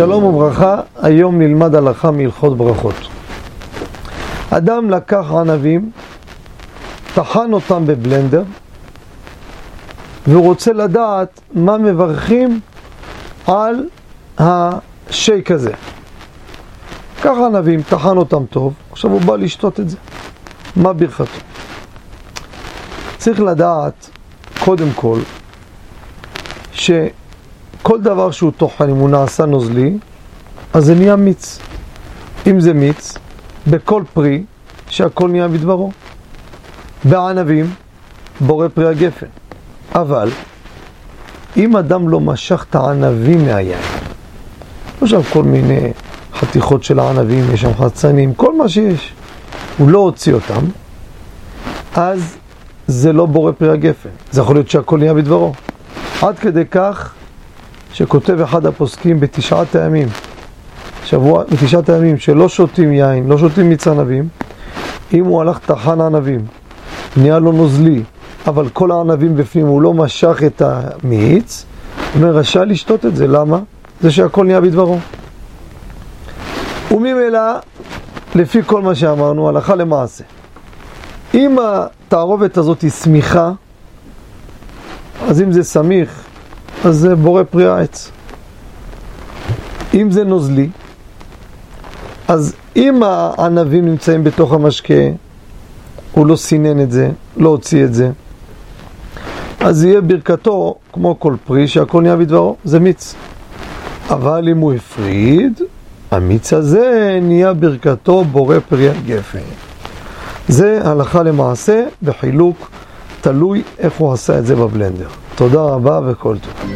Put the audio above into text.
שלום וברכה, היום נלמד הלכה מהלכות ברכות. אדם לקח ענבים, טחן אותם בבלנדר, והוא רוצה לדעת מה מברכים על השייק הזה. קח ענבים, טחן אותם טוב, עכשיו הוא בא לשתות את זה. מה ברכתו? צריך לדעת, קודם כל, שכל דבר שהוא טוחן, אם הוא נעשה נוזלי, אז זה נהיה מיץ. אם זה מיץ, בכל פרי, שהכל נהיה בדברו. בענבים, בורא פרי הגפן. אבל, אם אדם לא משך את הענבים מהיין, יש שם כל מיני חתיכות של הענבים, יש שם חצנים, כל מה שיש, הוא לא הוציא אותם, אז זה לא בורא פרי הגפן. זה יכול להיות שהכל נהיה בדברו. עד כדי כך שכותב אחד הפוסקים בתשעת הימים, שבוע, בתשעת הימים שלא שותים יין, לא שותים מיץ ענבים, אם הוא הלך טחן ענבים, נהיה לו נוזלי, אבל כל הענבים בפנים הוא לא משך את המיץ, הוא אומר, רשאי לשתות את זה, למה? זה שהכל נהיה בדברו. וממילא, לפי כל מה שאמרנו, הלכה למעשה. אם התערובת הזאת היא סמיכה, אז אם זה סמיך, אז זה בורא פרי העץ. אם זה נוזלי, אז אם הענבים נמצאים בתוך המשקה, הוא לא סינן את זה, לא הוציא את זה, אז יהיה ברכתו כמו כל פרי שהכל נהיה בדברו, זה מיץ. אבל אם הוא הפריד, המיץ הזה נהיה ברכתו בורא פרי הגפן. זה הלכה למעשה בחילוק תלוי איך הוא עשה את זה בבלנדר. תודה רבה וכל טוב.